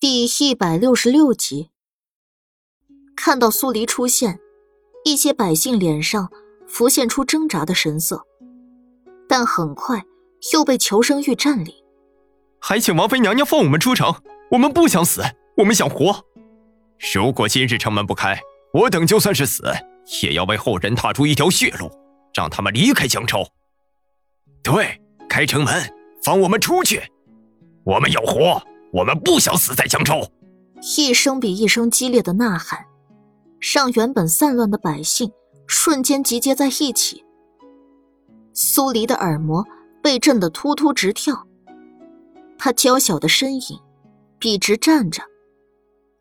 第一百六十六集，看到苏黎出现，一些百姓脸上浮现出挣扎的神色，但很快又被求生欲占领。还请王妃娘娘放我们出城，我们不想死，我们想活。如果今日城门不开，我等就算是死，也要为后人踏出一条血路，让他们离开江州。对，开城门，放我们出去，我们要活。我们不想死在江州！一声比一声激烈的呐喊，让原本散乱的百姓瞬间集结在一起。苏黎的耳膜被震得突突直跳，他娇小的身影笔直站着，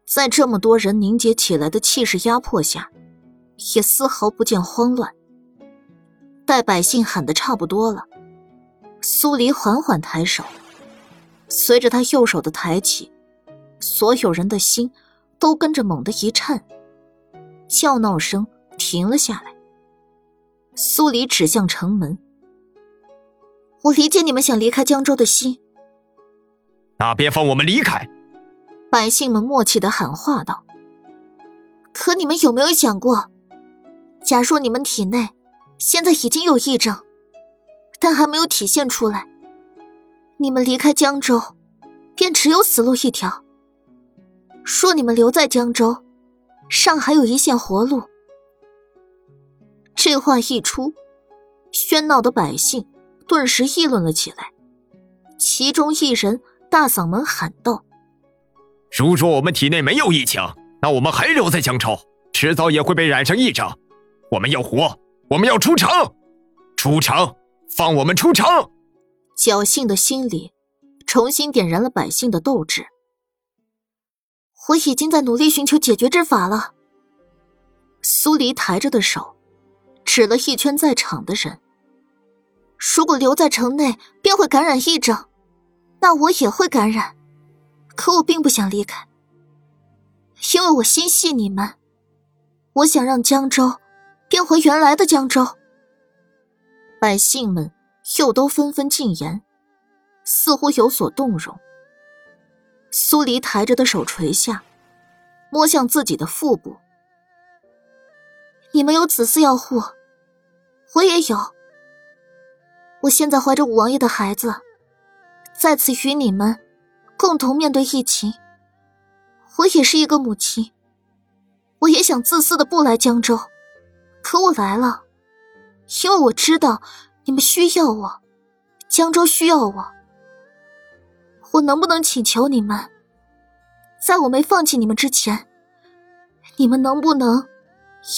在这么多人凝结起来的气势压迫下，也丝毫不见慌乱。待百姓喊得差不多了，苏黎缓缓抬手。随着他右手的抬起，所有人的心都跟着猛地一颤，叫闹声停了下来。苏黎指向城门：“我理解你们想离开江州的心，那边放我们离开。”百姓们默契的喊话道。可你们有没有想过，假若你们体内现在已经有异症，但还没有体现出来？你们离开江州，便只有死路一条。若你们留在江州，尚还有一线活路。这话一出，喧闹的百姓顿时议论了起来。其中一人大嗓门喊道：“如若我们体内没有疫情，那我们还留在江州，迟早也会被染上疫症。我们要活，我们要出城，出城，放我们出城。”侥幸的心理，重新点燃了百姓的斗志。我已经在努力寻求解决之法了。苏黎抬着的手，指了一圈在场的人。如果留在城内，便会感染疫症，那我也会感染。可我并不想离开，因为我心系你们。我想让江州变回原来的江州。百姓们。又都纷纷进言，似乎有所动容。苏黎抬着的手垂下，摸向自己的腹部。你们有子嗣要护，我也有。我现在怀着五王爷的孩子，在此与你们共同面对疫情。我也是一个母亲，我也想自私的不来江州，可我来了，因为我知道。你们需要我，江州需要我。我能不能请求你们，在我没放弃你们之前，你们能不能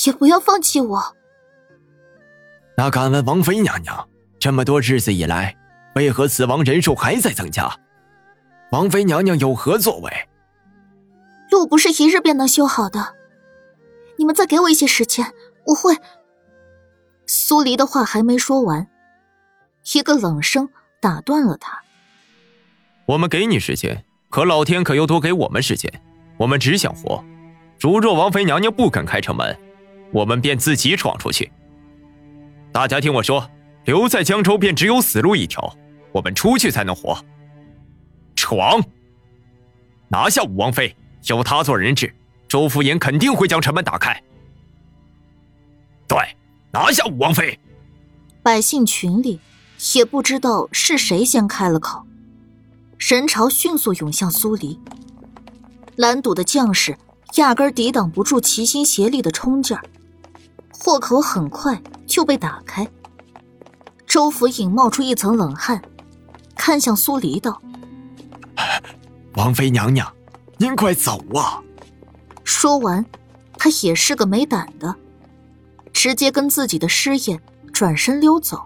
也不要放弃我？那敢问王妃娘娘，这么多日子以来，为何死亡人数还在增加？王妃娘娘有何作为？路不是一日便能修好的，你们再给我一些时间，我会。苏黎的话还没说完。一个冷声打断了他：“我们给你时间，可老天可又多给我们时间。我们只想活。如若王妃娘娘不肯开城门，我们便自己闯出去。大家听我说，留在江州便只有死路一条。我们出去才能活。闯！拿下武王妃，由他做人质，周福言肯定会将城门打开。对，拿下武王妃。百姓群里。”也不知道是谁先开了口，人潮迅速涌向苏黎。拦堵的将士压根抵挡不住齐心协力的冲劲儿，豁口很快就被打开。周府尹冒出一层冷汗，看向苏黎道：“王妃娘娘，您快走啊！”说完，他也是个没胆的，直接跟自己的师爷转身溜走。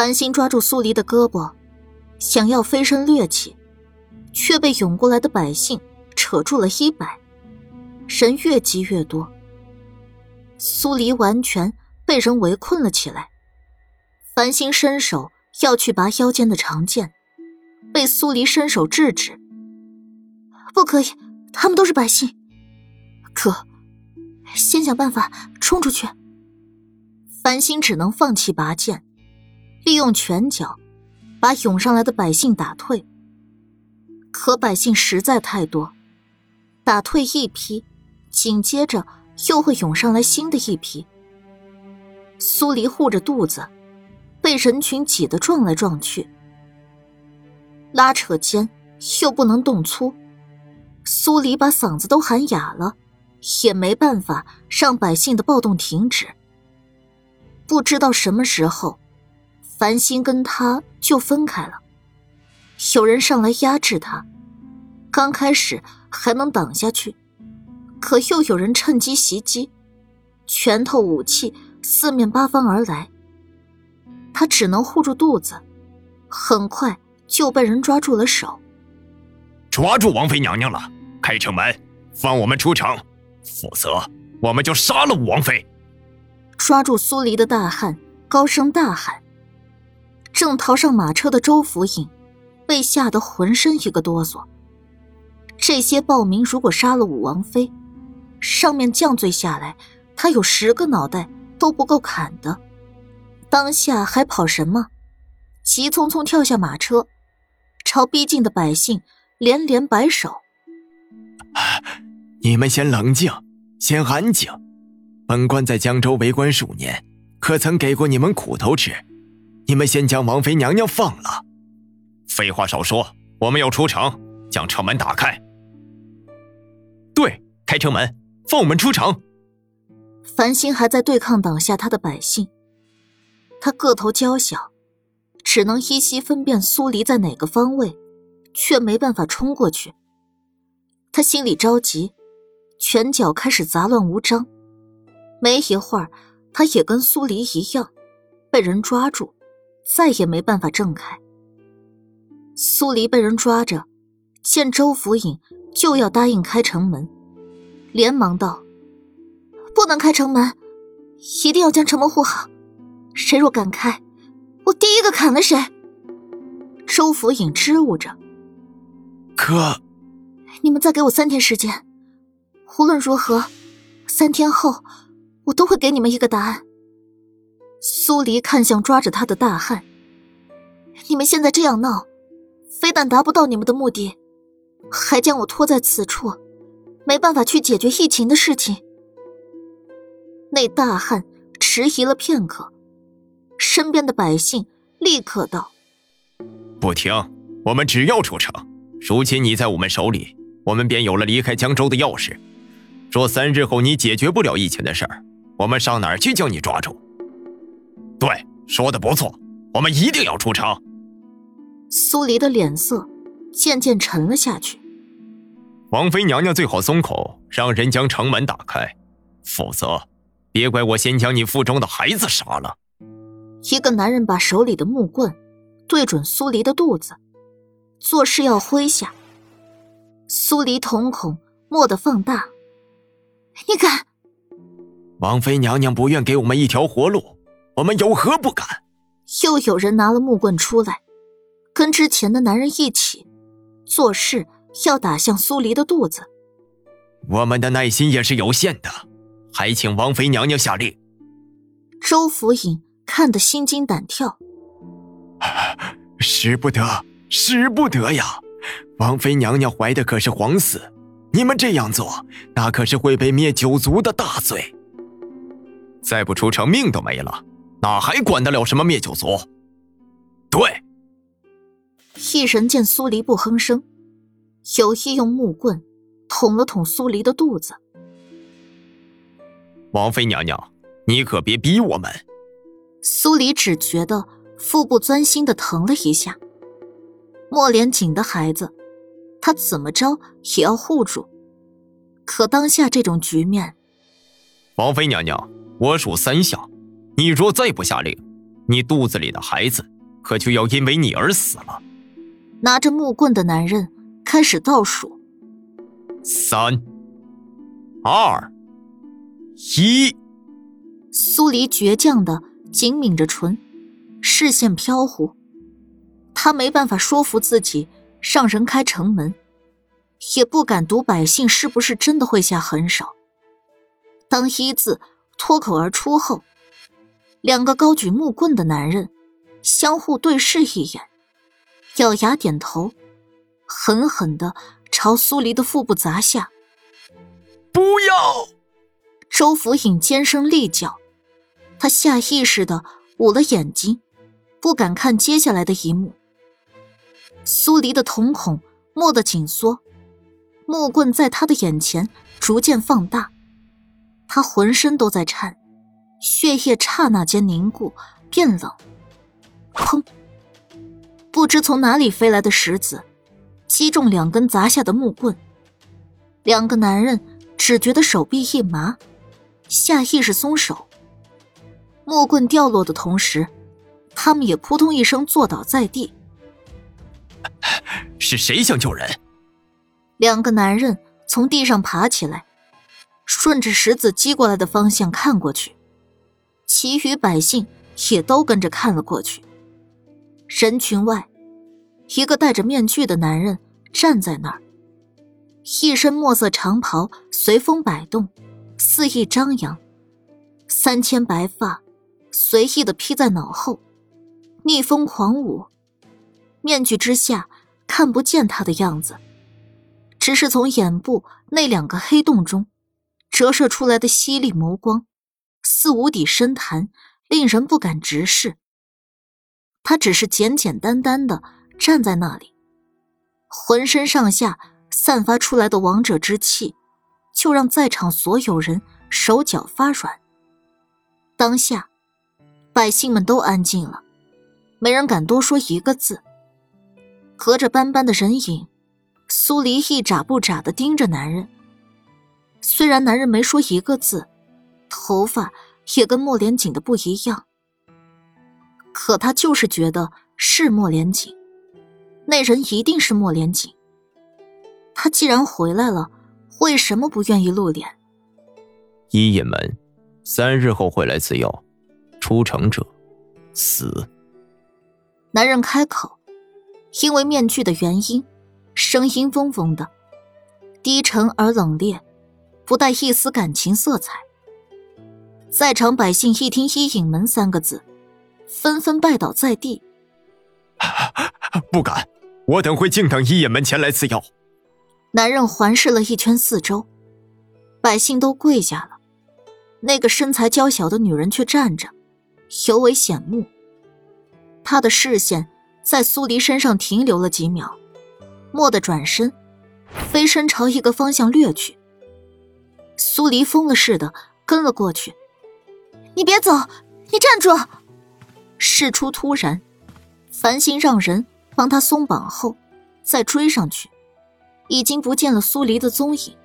繁星抓住苏黎的胳膊，想要飞身掠起，却被涌过来的百姓扯住了衣摆，人越积越多。苏黎完全被人围困了起来。繁星伸手要去拔腰间的长剑，被苏黎伸手制止：“不可以，他们都是百姓。可，先想办法冲出去。”繁星只能放弃拔剑。利用拳脚，把涌上来的百姓打退。可百姓实在太多，打退一批，紧接着又会涌上来新的一批。苏黎护着肚子，被人群挤得撞来撞去，拉扯间又不能动粗，苏黎把嗓子都喊哑了，也没办法让百姓的暴动停止。不知道什么时候，繁星跟他就分开了。有人上来压制他，刚开始还能挡下去，可又有人趁机袭击，拳头武器。四面八方而来，他只能护住肚子，很快就被人抓住了手。抓住王妃娘娘了！开城门，放我们出城，否则我们就杀了武王妃！抓住苏黎的大汉高声大喊。正逃上马车的周福尹被吓得浑身一个哆嗦。这些暴民如果杀了武王妃，上面降罪下来，他有十个脑袋。都不够砍的，当下还跑什么？急匆匆跳下马车，朝逼近的百姓连连摆手：“你们先冷静，先安静。本官在江州为官数年，可曾给过你们苦头吃？你们先将王妃娘娘放了。”废话少说，我们要出城，将城门打开。对，开城门，放我们出城。繁星还在对抗挡下他的百姓，他个头娇小，只能依稀分辨苏黎在哪个方位，却没办法冲过去。他心里着急，拳脚开始杂乱无章。没一会儿，他也跟苏黎一样，被人抓住，再也没办法挣开。苏黎被人抓着，见周福尹就要答应开城门，连忙道。不能开城门，一定要将城门护好。谁若敢开，我第一个砍了谁。周福尹支吾着。可，你们再给我三天时间，无论如何，三天后我都会给你们一个答案。苏黎看向抓着他的大汉，你们现在这样闹，非但达不到你们的目的，还将我拖在此处，没办法去解决疫情的事情。那大汉迟疑了片刻，身边的百姓立刻道：“不听，我们只要出城。如今你在我们手里，我们便有了离开江州的钥匙。若三日后你解决不了疫情的事儿，我们上哪儿去将你抓住？”对，说的不错，我们一定要出城。苏黎的脸色渐渐沉了下去。王妃娘娘最好松口，让人将城门打开，否则。别怪我先将你腹中的孩子杀了。一个男人把手里的木棍对准苏黎的肚子，做势要挥下。苏黎瞳孔蓦地放大。你敢？王妃娘娘不愿给我们一条活路，我们有何不敢？又有人拿了木棍出来，跟之前的男人一起，做事要打向苏黎的肚子。我们的耐心也是有限的。还请王妃娘娘下令。周府尹看得心惊胆跳，使不得，使不得呀！王妃娘娘怀的可是皇嗣，你们这样做，那可是会被灭九族的大罪。再不出城，命都没了，哪还管得了什么灭九族？对。一人见苏黎不哼声，有意用木棍捅了捅苏黎的肚子。王妃娘娘，你可别逼我们。苏黎只觉得腹部钻心的疼了一下。莫连锦的孩子，他怎么着也要护住。可当下这种局面，王妃娘娘，我数三下，你若再不下令，你肚子里的孩子可就要因为你而死了。拿着木棍的男人开始倒数：三、二。一，苏黎倔强的紧抿着唇，视线飘忽。他没办法说服自己让人开城门，也不敢赌百姓是不是真的会下狠手。当“一”字脱口而出后，两个高举木棍的男人相互对视一眼，咬牙点头，狠狠的朝苏黎的腹部砸下。不要！周福尹尖声厉叫，他下意识的捂了眼睛，不敢看接下来的一幕。苏黎的瞳孔蓦地紧缩，木棍在他的眼前逐渐放大，他浑身都在颤，血液刹那间凝固变冷。砰！不知从哪里飞来的石子，击中两根砸下的木棍。两个男人只觉得手臂一麻，下意识松手。木棍掉落的同时，他们也扑通一声坐倒在地。是谁想救人？两个男人从地上爬起来，顺着石子击过来的方向看过去，其余百姓也都跟着看了过去。人群外，一个戴着面具的男人站在那儿，一身墨色长袍随风摆动，肆意张扬，三千白发随意的披在脑后，逆风狂舞。面具之下看不见他的样子，只是从眼部那两个黑洞中折射出来的犀利眸光，似无底深潭，令人不敢直视。他只是简简单单的站在那里，浑身上下散发出来的王者之气，就让在场所有人手脚发软。当下，百姓们都安静了，没人敢多说一个字。隔着斑斑的人影，苏黎一眨不眨的盯着男人。虽然男人没说一个字，头发也跟莫连锦的不一样。可他就是觉得是莫连锦，那人一定是莫连锦。他既然回来了，为什么不愿意露脸？一隐门，三日后会来赐药，出城者死。男人开口，因为面具的原因，声音嗡嗡的，低沉而冷冽，不带一丝感情色彩。在场百姓一听“一影门”三个字。纷纷拜倒在地。不敢，我等会静等一眼门前来赐药。男人环视了一圈四周，百姓都跪下了，那个身材娇小的女人却站着，尤为显目。他的视线在苏黎身上停留了几秒，蓦地转身，飞身朝一个方向掠去。苏黎疯了似的跟了过去。你别走，你站住！事出突然，繁星让人帮他松绑后，再追上去，已经不见了苏黎的踪影。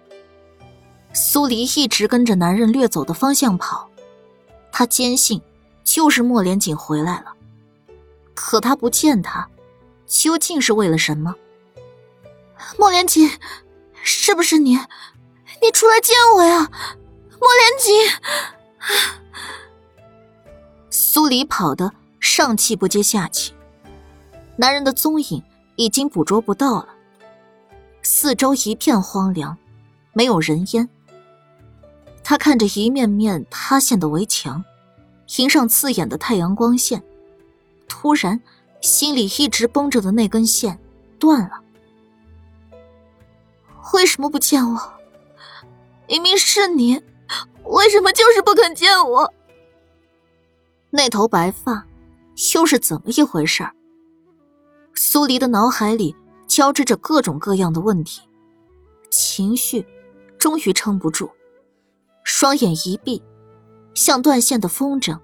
苏黎一直跟着男人掠走的方向跑，他坚信就是莫连锦回来了，可他不见他，究竟是为了什么？莫连锦，是不是你？你出来见我呀，莫连锦！苏黎跑的。上气不接下气，男人的踪影已经捕捉不到了。四周一片荒凉，没有人烟。他看着一面面塌陷的围墙，迎上刺眼的太阳光线，突然心里一直绷着的那根线断了。为什么不见我？明明是你，为什么就是不肯见我？那头白发。又是怎么一回事？苏黎的脑海里交织着各种各样的问题，情绪终于撑不住，双眼一闭，像断线的风筝，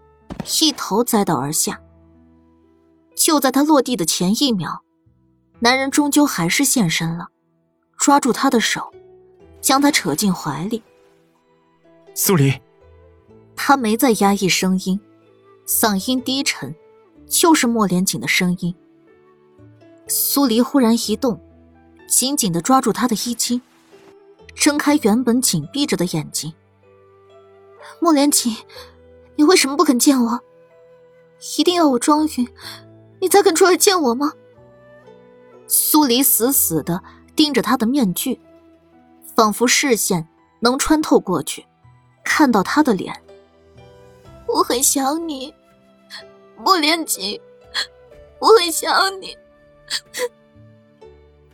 一头栽倒而下。就在他落地的前一秒，男人终究还是现身了，抓住他的手，将他扯进怀里。苏黎，他没再压抑声音，嗓音低沉。就是莫连锦的声音。苏黎忽然一动，紧紧的抓住他的衣襟，睁开原本紧闭着的眼睛。莫连锦，你为什么不肯见我？一定要我装晕，你才肯出来见我吗？苏黎死死的盯着他的面具，仿佛视线能穿透过去，看到他的脸。我很想你。莫连锦，我很想你。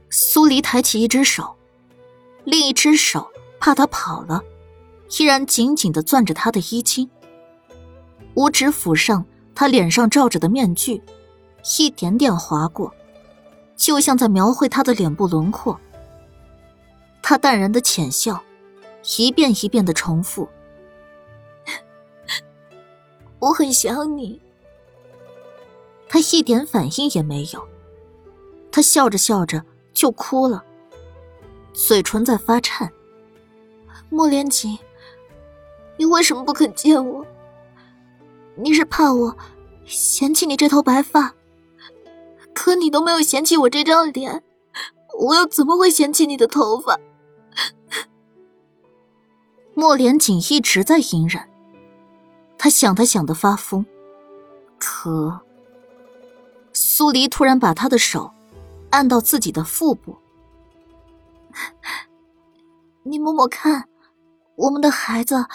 苏黎抬起一只手，另一只手怕他跑了，依然紧紧的攥着他的衣襟。五指抚上他脸上罩着的面具，一点点划过，就像在描绘他的脸部轮廓。他淡然的浅笑，一遍一遍的重复：“我很想你。”他一点反应也没有，他笑着笑着就哭了，嘴唇在发颤。莫连锦，你为什么不肯见我？你是怕我嫌弃你这头白发？可你都没有嫌弃我这张脸，我又怎么会嫌弃你的头发？莫连锦一直在隐忍，他想他想的发疯，可苏黎突然把他的手按到自己的腹部，你摸摸看，我们的孩子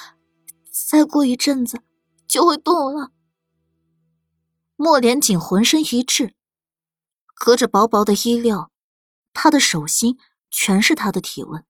再过一阵子就会动了。莫连锦浑身一滞，隔着薄薄的衣料，他的手心全是他的体温。